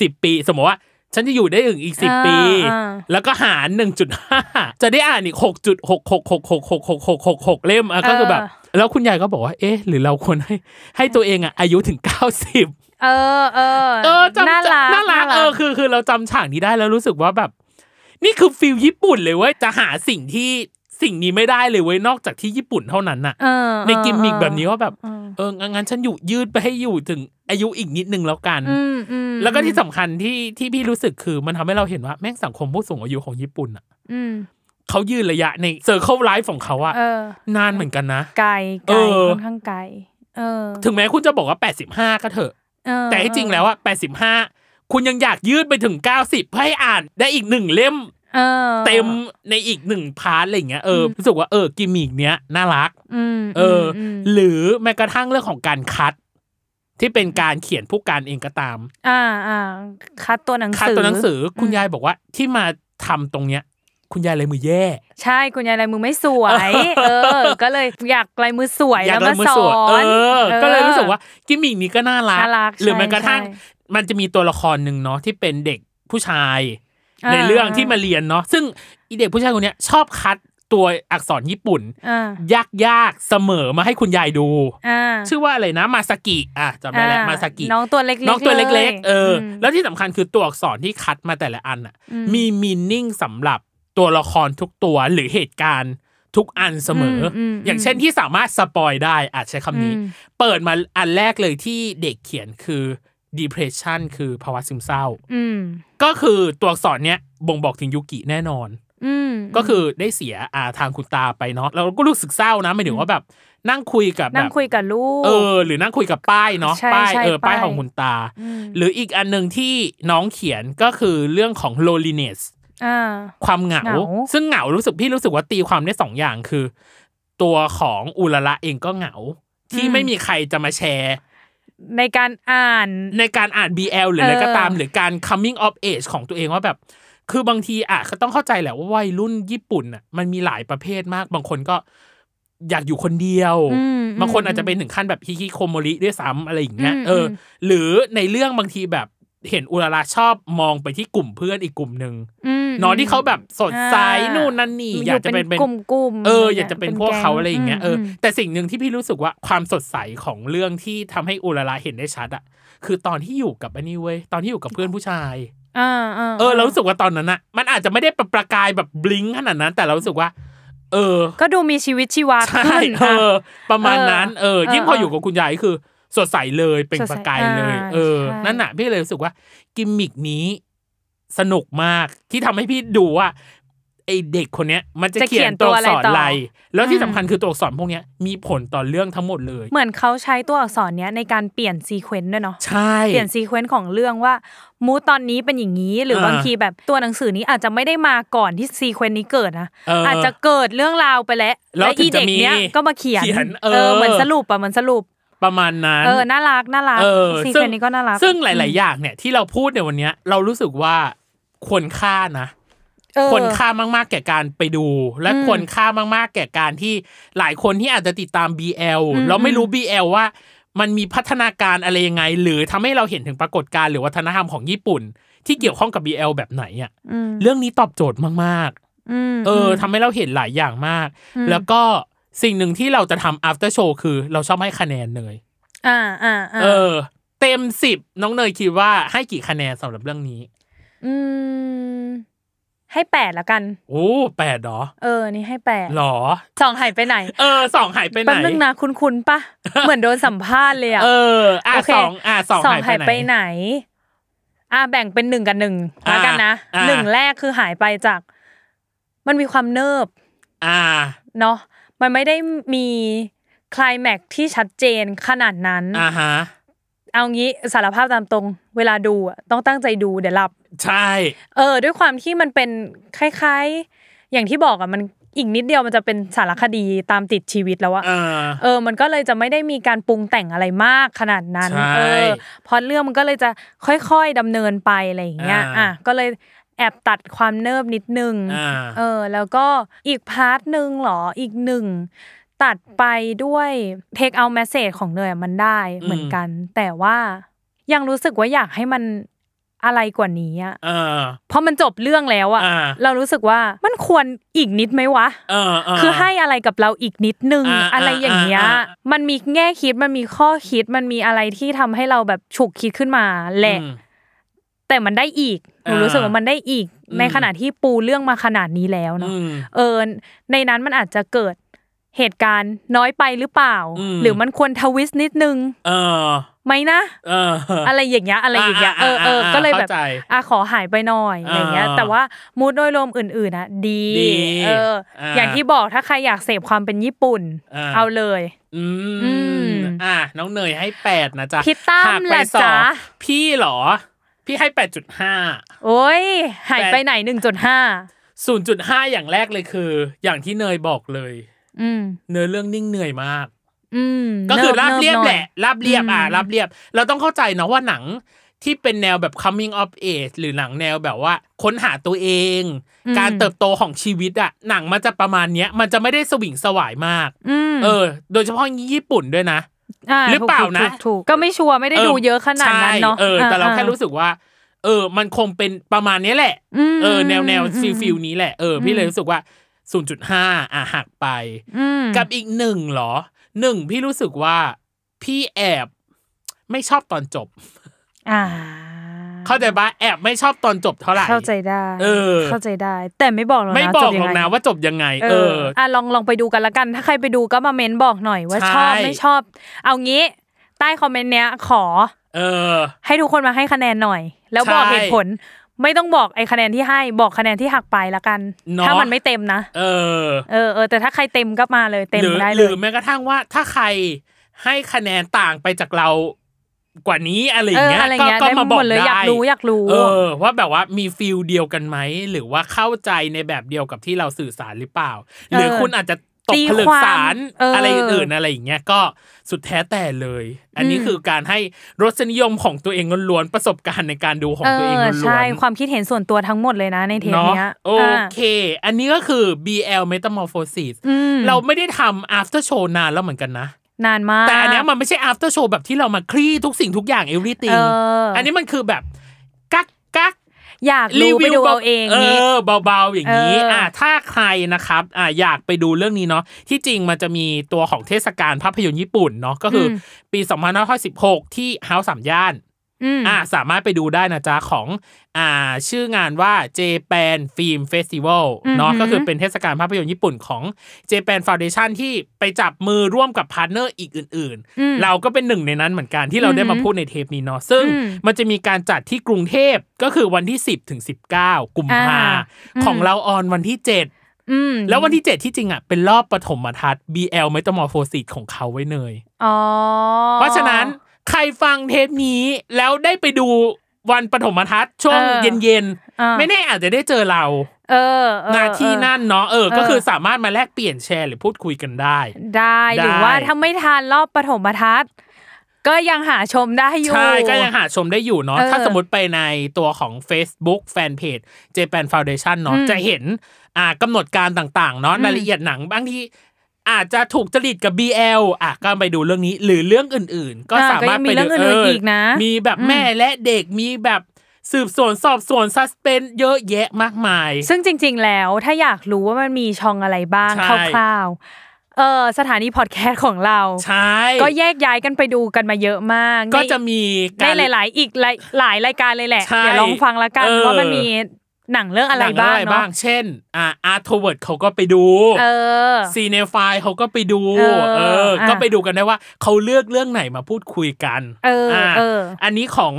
สิบปี สมมติว่า ฉันจะอยู่ได้ถึงอีกสิบอ่าปีอ่าแล้วก็หารหนึ่งจุดห้าจะได้อ่านอีกหกจุดหกหกหกหกหกหกหกหกหกเล่มอะก็คือแบบ แล้วคุณยายก็บอกว่า เอ๊ะ หรือเราควรให้ให้ตัวเองอะอายุถึงเก้าสิบเออเออเออจำน่ารักน่ารักเออคือคือเราจำฉากนี้ได้แล้วรู้สึกว่าแบบ นี่คือฟิลญี่ปุ่นเลยเว้ยจะหาสิ่งที่สิ่งนี้ไม่ได้เลยเว้ยนอกจากที่ญี่ปุ่นเท่านั้นน่ะเออในกิมมิกแบบนี้ว่าแบบเออเอองั้นฉันอยู่ยืดไปให้อยู่ถึงอายุอีกนิดนึงแล้วกันอืมอืมแล้วก็ที่สำคัญที่ที่พี่รู้สึกคือมันทำให้เราเห็นว่าแม่งสังคมผู้สูงอายุของญี่ปุ่นอะอืมเขายืนระยะใน circle life ของเขาอะเออนานเหมือนกันนะไกลไกลเออค่อนข้างไกลเออถึงแม้คุณจะบอกว่า 85 ก็เถอะเออแต่ที่จริงแล้วอะ85 คุณยังอยากยืดไปถึง 90เพื่อให้อ่านได้อีกหนึ่งเล่มเออเต็มในอีกหนึ่ง part อะไรอย่างเงี้ยเอออืมรู้สึกว่าเออกิมมิกเนี้ยน่ารักอืมเอออมหรือแม้กระทั่งเรื่องของการคัด ที่เป็นการเขียนพู่กันเองก็ตาม อ่าอ่าคัดตัวหนังสือคัดตัวหนังสือคุณยายบอกว่าที่มาทำตรงเนี้ย คุณยายลายมือแย่ ใช่คุณยายลายมือไม่สวย เออ ก็เลยอยากลายมือสวยอยาแล้กวเลมายมือสสอวดเอนอก็เลยรู้สึกว่ากิมมิกนี้ก็น่ารักน่ารักหรือใช่แม้กระทั่งใช่ มันจะมีตัวละครหนึ่งเนาะที่เป็นเด็กผู้ชายอ่าในเรื่องที่มาเรียนเนาะซึ่งอีเด็กผู้ชายคนเนี้ยชอบคัดตัวอักษรญี่ปุ่นอ่ายากๆเสมอมาให้คุณยายดูอ่าชื่อว่าอะไรนะมาสกิอะจำได้แล้วอ่มาสกิน้องตัวเล็กๆน้องตัวเล็ก ๆ เอออมแล้วที่สำคัญคือตัวอักษรที่คัดมาแต่ละอันอะอืมมี meaning สำหรับตัวละครทุกตัวหรือเหตุการณ์ทุกอันเสมออมอืมอย่างเช่นที่สามารถ spoil ได้อาจใช้คำนี้อืมเปิดมาอันแรกเลยที่เด็กเขียนคือ depression คือภาวะซึมเศร้าอืมก็คือตัวอักษรเนี้ยบ่งบอกถึงยูกิแน่นอนอืมก็คือได้เสียอาทางคุณตาไปเนาะเราก็รู้สึกเศร้านะหมายถึงว่าแบบ นั่งคุยกับนั่แบงบคุยกับลูกเออ หรือนั่งคุยกับป้ายเนาะใช่ป้ายใช่เออป้ายป้ายของคุณตามหรืออีกอันหนึ่งที่น้องเขียนก็คือเรื่องของ loneliness อ่าความเหงาเหงา ซึ่งเหงารู้สึกพี่รู้สึกว่าตีความได้สองอย่างคือ ตัวของอุลละเองก็เหงา ที่ไม่มีใครจะมาแชร์ ในการอ่านในการอ่าน BL หรืออะไรเออก็ตามหรือการ coming of age ของตัวเองว่าแบบ คือบางทีอะก็ต้องเข้าใจแหละว่าวัยรุ่นญี่ปุ่นอะมันมีหลายประเภทมาก บางคนก็อยากอยู่คนเดียวอืมบางคนอืมอาจจะเป็นถึงขั้นแบบฮิคิโคโมริด้วยซ้ำอะไรอย่างเงี้ยอืมเอออมหรือในเรื่องบางทีแบบ เห็นอุราราชอบมองไปที่กลุ่มเพื่อนอีกกลุ่มหนึ่งอืมเนอะที่เขาแบบสดใสอ่านู่นนั่นนี่อยากจะเป็นกลุ่มกลุ่มๆเออไรอยากจะเป็นพวกเขาอะไรอย่างเงี้ยเอออมแต่สิ่งหนึ่งที่พี่รู้สึกว่าความสดใสของเรื่องที่ทำให้อุราราเห็นได้ชัดอะคือตอนที่อยู่กับอันนี้เว้ยตอนที่อยู่กับเพื่อนผู้ชายอ่าอ่าเออเรารู้สึกว่าตอนนั้นอะมันอาจจะไม่ได้ประกายแบบบลิงขนาดนั้น แต่เรารู้สึกว่า เออ ก็ดูมีชีวิตชีวาใช่ขึ้นเออะอประมาณนั้นเออเออยิ่งพออยู่กับคุณยายคือ สดใสเลยเป็นสดใสประกายเลยอ่าเออใช่นั่นน่ะ พี่เลยรู้สึกว่า กิมมิกนี้สนุกมากที่ทำให้พี่ดูว่าไอเด็กคนเนี้ย มันจะจะเขียนเขียนตัวตัวอักษรอะไรต่ออะไรแล้วที่อืมสำคัญคือตัวอักษรพวกเนี้ยมีผลต่อเรื่องทั้งหมดเลย เหมือนเขาใช้ตัวอักษรเนี้ยในการเปลี่ยน sequence ด้วยเนาะใช่เปลี่ยน sequence ของเรื่องว่า mood ตอนนี้เป็นอย่างนี้ หรือเออบางทีแบบตัวหนังสือนี้อาจจะไม่ได้มาก่อนที่ sequence นี้เกิดนะเออออาจจะเกิดเรื่องราวไปแล้ว แล้วและอีถึงจะเด็กมีเนี้ยก็มาเขียนเขียนเออเหมือนสรุปอะเหมือนสรุป ประมาณนั้น เออ น่ารัก น่ารัก เออซีเคซึ่งวนต์นี้ก็น่ารัก ซึ่งหลาย ๆ อย่างเนี่ยที่เราพูดในวันเนี้ยเรารู้สึกว่าควรค่านะเออควรค่ามาก ๆ แก่การไปดู และอืมควรค่ามาก ๆ แก่การที่หลายคนที่อาจจะติดตาม BL อืมแล้วไม่รู้ BL ว่ามันมีพัฒนาการอะไรยังไง หรือทำให้เราเห็นถึงปรากฏการณ์หรือวัฒนธรรมของญี่ปุ่น ที่เกี่ยวข้องกับ BL แบบไหนอะอืมเรื่องนี้ตอบโจทย์มากมๆเออทำให้เราเห็นหลายอย่างมากอืมแล้วก็ สิ่งหนึ่งที่เราจะทำ after show คือเราชอบให้คะแนนเนยอ่าอ่าอ่าเออ เต็มสิบน้องเนยคิดว่าให้กี่คะแนนสำหรับเรื่องนี้ อืม ให้แปดละกัน โอ้แปดเหรอ เออ นี่ให้แปดหรอสองหายไปไหน เออสองหายไปไหนแป๊บนึงนะคุณคุณปะเหมือนโดนสัมภาษณ์เลยอะเอออะโอเคสองอะสองสองหายหายไปไปไหนไหนอ่าแบ่งเป็นหนึ่งกับหนึ่งอ่าแล้วกันนะอ่าหนึ่งแรกคือหายไปจาก มันมีความเนิบ อ่า เนาะ มันไม่ได้มีคลายแม็กที่ชัดเจนขนาดนั้นอ่าฮะเอางี้สารภาพตามตรง เวลาดูอะต้องตั้งใจดูเดี๋ยวหลับ ใช่ เออ ด้วยความที่มันเป็นคล้ายๆ อย่างที่บอกอะมันอีกนิดเดียวมันจะเป็นสารคดีตามติดชีวิตแล้วอะเออเออมันก็เลยจะไม่ได้มีการปรุงแต่งอะไรมากขนาดนั้นใช่เออเพราะเรื่องมันก็เลยจะค่อยๆดำเนินไปอะไรอย่างเงี้ย อ่าอะก็เลย แอบตัดความเนิบนิดนึงอ่าเออ แล้วก็อีก part หนึ่งเหรออีกหนึ่งตัดไปด้วยเทคเอา m มสเซจของเนยอะมันได้เหมือนกัน แต่ว่ายังรู้สึกว่าอยากให้มันอะไรกว่านี้อะเออเพราะมันจบเรื่องแล้วอะอ่าเรารู้สึกว่ามันควรอีกนิดไหมวะเออเคือให้อะไรกับเราอีกนิดนึงอ่าอะไรอย่างเงี้ยอ่าอ่ามันมีแง่คิดมันมีข้อคิดมันมีอะไรที่ทำให้เราแบบฉุกคิดขึ้นมาแหละอืม แต่มันได้อีกหนูอ่ารู้รู้สึกว่ามันได้อีกอืมในขณะที่ปูเรื่องมาขนาดนี้แล้วเนาะอืมเออในนั้นมันอาจจะเกิดเหตุการณ์น้อยไปหรือเปล่าอืมหรือมันควรทวิสต์นิดนึง เออไหมนะเอออะไรอย่างเงี้ยอะไรอย่างเงี้ยเออเอออ่าก็เลยแบบเข้าใจอะขอหายไปหน่อยอะไรอย่างเงี้ยอ่าแต่ว่ามูดโดยรวมอื่นๆอะดีดีเอออาอย่างที่บอกถ้าใครอยากเสพความเป็นญี่ปุ่นอ่าเอาเลย อือืมมอะน้องเนยให้แปดนะจ๊ะพี่ตั้มหักไปแหละสองจ๊ะพี่เหรอ พี่ให้แปดจุดห้าโอ้ยหายแต่ไปไหนหนึ่งจุดห้าศูนย์จุดห้าอย่างแรกเลยคือ อย่างที่เนยบอกเลย อืมเนื้อเรื่องนิ่งเหนื่อยมาก อืมก็คือราบนิเรียบนิแหละราบเรียบอืมอะราบเรียบ เราต้องเข้าใจเนาะว่าหนังที่เป็นแนวแบบ coming of age หรือหนังแนวแบบว่า ค้นหาตัวเอง การเติบโตของชีวิตอะหนังมันจะประมาณเนี้ย มันจะไม่ได้สวิงสวายมากอืมเออ โดยเฉพาะญี่ปุ่นด้วยนะา หรือเปล่าถูกนะถูกถูกก็ไม่ sure ไม่ได้ดูเยอะขนาดนั้นเนาะใช่เออแต่เราแค่อ่รู้สึกว่า เออ มันคงเป็นประมาณนี้แหละมเออ แนวแนวอืม feel feel นี้แหละเออพี่เลยรู้สึกว่า 0.5 อะหักไปอืมกับอีกหนึ่งเหรอหนึ่งพี่รู้สึกว่าพี่แอบไม่ชอบตอนจบ อ่า เข้าใจปะแอบไม่ชอบตอนจบเท่าไหร่เข้าใจได้ เออ เข้าใจได้ แต่ไม่บอกหรอกนะไม่บอกจหรยังไงนะว่าจบยังไงเอเออออะลองลองไปดูกันละกัน ถ้าใครไปดูก็มาเม้นบอกหน่อยว่าใช่ชอบไม่ชอบ เอางี้ใต้คอมเมนต์เนี้ยขอ เออ ให้ทุกคนมาให้คะแนนหน่อย แล้วบอกใช่เหตุผลไม่ต้องบอกไอ้คะแนนที่ให้บอกคะแนนที่หักไปละกันเนาะถ้ามันไม่เต็มนะ เออ เออเออแต่ถ้าใครเต็มก็มาเลยเต็มหรือได้หเลรืยอแม้กระทั่งว่าถ้าใครให้คะแนนต่างไปจากเรา กว่านี้อะไรอเอย่างอเงี้ยอะไรก็เงี้ยก็ได้มาหบอมกดเลยได้อยากรู้อยากรู้เออว่าแบบว่ามี feel เดียวกันไหมหรือว่าเข้าใจในแบบเดียวกับที่เราสื่อสารหรือเปล่า หรือคุณอาจจะตกตีผลึกความสารเออออะไรอื่นๆอะไรอย่างเงี้ยก็สุดแท้แต่เลย อันนี้อืมคือการให้รสนิยมของตัวเองล้วนๆประสบการณ์ในการดูของเอตัวเองอล้วนๆใช่ความคิดเห็นส่วนตัวทั้งหมดเลยนะในเทปเนาะเนี้ยโออะเค อันนี้ก็คือ BL Metamorphosis อืมเราไม่ได้ทำ after show นานแล้วเหมือนกันนะ นานมาก แต่อันเนี้ยมันไม่ใช่ after show แบบที่เรามาคลี่ทุกสิ่งทุกอย่าง everything เอออัอันนี้มันคือแบบกั๊กกั๊กอยากรู้ไปดูเอาเองเอนี้อเบาๆอย่างนี้เอออ่อ่าถ้าใครนะครับอ่าอยากไปดูเรื่องนี้เนาะที่จริงมันจะมีตัวของเทศกาลภาพยนตร์ญี่ปุ่นเนาะก็คืออปี 2516 ที่ House สามย่าน อืมอ่าสามารถไปดูได้นะจ๊ะของอ่าชื่องานว่า Japan Film Festival เนาะอือหือก็คือเป็นเทศกาลภาพยนตร์ญี่ปุ่นของ Japan Foundation ที่ไปจับมือร่วมกับ partner อีกอื่นอืมๆเราก็เป็นหนึ่งในนั้นเหมือนกันที่เราได้มาอือหือพูดในเทปนี้เนาะซึ่งอืมมันจะมีการจัดที่กรุงเทพก็คือวันที่ 10ถึง19 กุมภาอ่าอืมของเราออนวันที่7อืมแล้ววันที่ 7 ที่จริงอะเป็นรอบปฐมทัศน์ BL Metamorphosis ของเขาไว้เนยอ๋อเพราะฉะนั้น ใครฟังเทปนี้แล้วได้ไปดูวันปฐมทัศน์ช่วงเออเย็นอ่าๆไม่แน่อาจจะได้เจอเราเออเออหน้าที่เออนั่นเนาะเออเออ ก็คือสามารถมาแลกเปลี่ยนแชร์หรือพูดคุยกันได้ ได้หรือได้ว่าถ้าไม่ทานรอบปฐมทัศน์ก็ยังหาชมได้อยู่ ใช่ ก็ยังหาชมได้อยู่เนาะเออถ้าสมมติไปในตัวของ Facebook Fanpage Japan Foundation เนาะอืมจะเห็นอ่ากำหนดการต่างๆเนาะอืมรายละเอียดหนังบางที อาจจะถูกจริตกับ BL อะก็ไปดูเรื่องนี้ หรือเรื่องอื่น ๆ ก็อ่าสามารถก็ยังมีไปเรื่องอื่นๆอีกนะมีแบบอืมแม่และเด็กมีแบบสืบสวนสอบสวนซัสเพนเยอะแยะมากมาย ซึ่งจริง ๆ แล้วถ้าอยากรู้ว่ามันมีช่องอะไรบ้างใช่คร่าวๆเออสถานีพอดแคสต์ของเราใช่ก็แยกย้ายกันไปดูกันมาเยอะมาก ก็ในจะมีในการหลาย ๆ อีกหลายหลายรายการเลยแหละใช่เดี๋ยวลองฟังละกันเออว่ามันมี หนังเรื่องอะไรหนับ้างอะไรเนาะบ้างเช่นอ่าอาร์ทเวิร์ดเขาก็ไปดูเออ Cinephile เขาก็ไปดูเออเอออะก็ไปดูกันได้ว่าเขาเลือกเรื่องไหนมาพูดคุยกันเอออะเอออันนี้ของ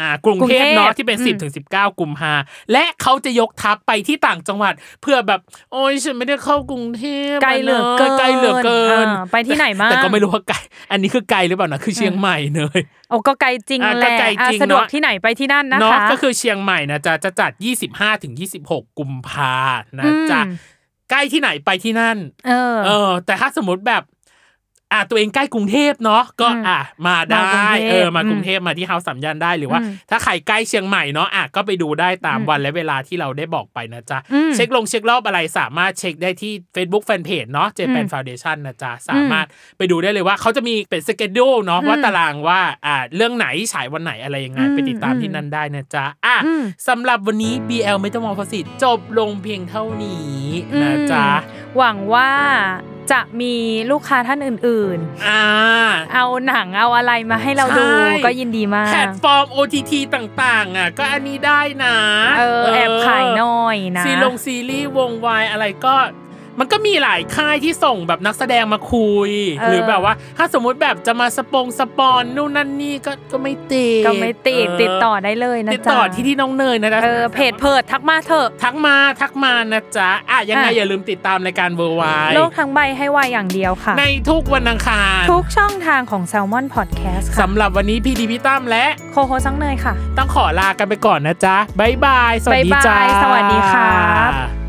อ่ากรุงเทพกรุงเทพเนาะที่เป็นอืม10ถึง19 กุมภาและเขาจะยกทัพไปที่ต่างจังหวัด เพื่อแบบ โอ้ยฉันไม่ได้เข้ากรุงเทพไกลเหลือเกินไกลเหลือเกินอ่าไปที่ไหนบ้างแต่ก็ไม่รู้ว่าไกล อันนี้คือไกลหรือเปล่านะคือเชียงใหม่เนยโอ้ก็ไกลจริงอะแหละก็ไกลจริงอะสะดวกเนอะที่ไหนไปที่นั่นนะเนาะคะก็คือเชียงใหม่นะจะจะจัด 25ถึง26 กุมภานะจ๊ะอืมใกล้ที่ไหนไปที่นั่น เออเออแต่ถ้าสมมติแบบ อะตัวเองใกล้กรุงเทพเนาะก็อืมอะมาได้มากรุงเทพเออมากรุงอืมเทพมาที่เฮาสามย่านได้หรือว่าอืมถ้าใครใกล้เชียงใหม่เนาะอะก็ไปดูได้ตามอืมวันและเวลาที่เราได้บอกไปนะจ๊ะอืมเช็คลงเช็ครอบอะไรสามารถเช็คได้ที่ Facebook Fanpage เนาะ Japan อืม Foundation นะจ๊ะสามารถไปดูได้เลยว่าเขาจะมีเป็นสเกจดูเนาะว่าตารางว่าอ่าเรื่องไหนฉายวันไหนอะไรยังไงอืมไปติดตามที่นั่นได้นะจ๊ะอะอืมสำหรับวันนี้ BL ไม่ต้องมองภาษีจบลงเพียงเท่านี้นะจ๊ะอืมหวังว่า จะมีลูกค้าท่านอื่นอ่าๆเอาหนังเอาอะไรมาให้เราดูใช่ก็ยินดีมาแพลกตฟอร์ม OTT ต่างๆอะก็อันนี้ได้นะ เออแอบขายหน่อยนะ ซีลงซีรีส์วงวายอะไรก็ มันก็มีหลายค่ายที่ส่งแบบนักแสดงมาคุยเออหรือแบบว่า ถ้าสมมุติแบบจะมาสปงสปอนนู่นนั่นนี่ก็ก็ไม่ติดก็ไม่ติดเติดต่อได้เลยนะติดต่อจ๊ะที่ที่น้องเนยนะจ๊ะเออเพจเพิดทักมาเถอะทักมาทักมานะจ๊ะอะยังไงอะอย่าลืมติดตามรายการเวอร์ไวโลกทั้งใบให้วายอย่างเดียวค่ะ ในทุกวันอังคารทุกช่องทางของ Salmon Podcast ค่ะสำหรับวันนี้พี่ดีพี่ตั้มและ co-host น้องเนยค่ะ ต้องขอลากันไปก่อนนะจ๊ะบ๊ายบายสวัสดีบ๊ายบายจ้าสวัสดีครับ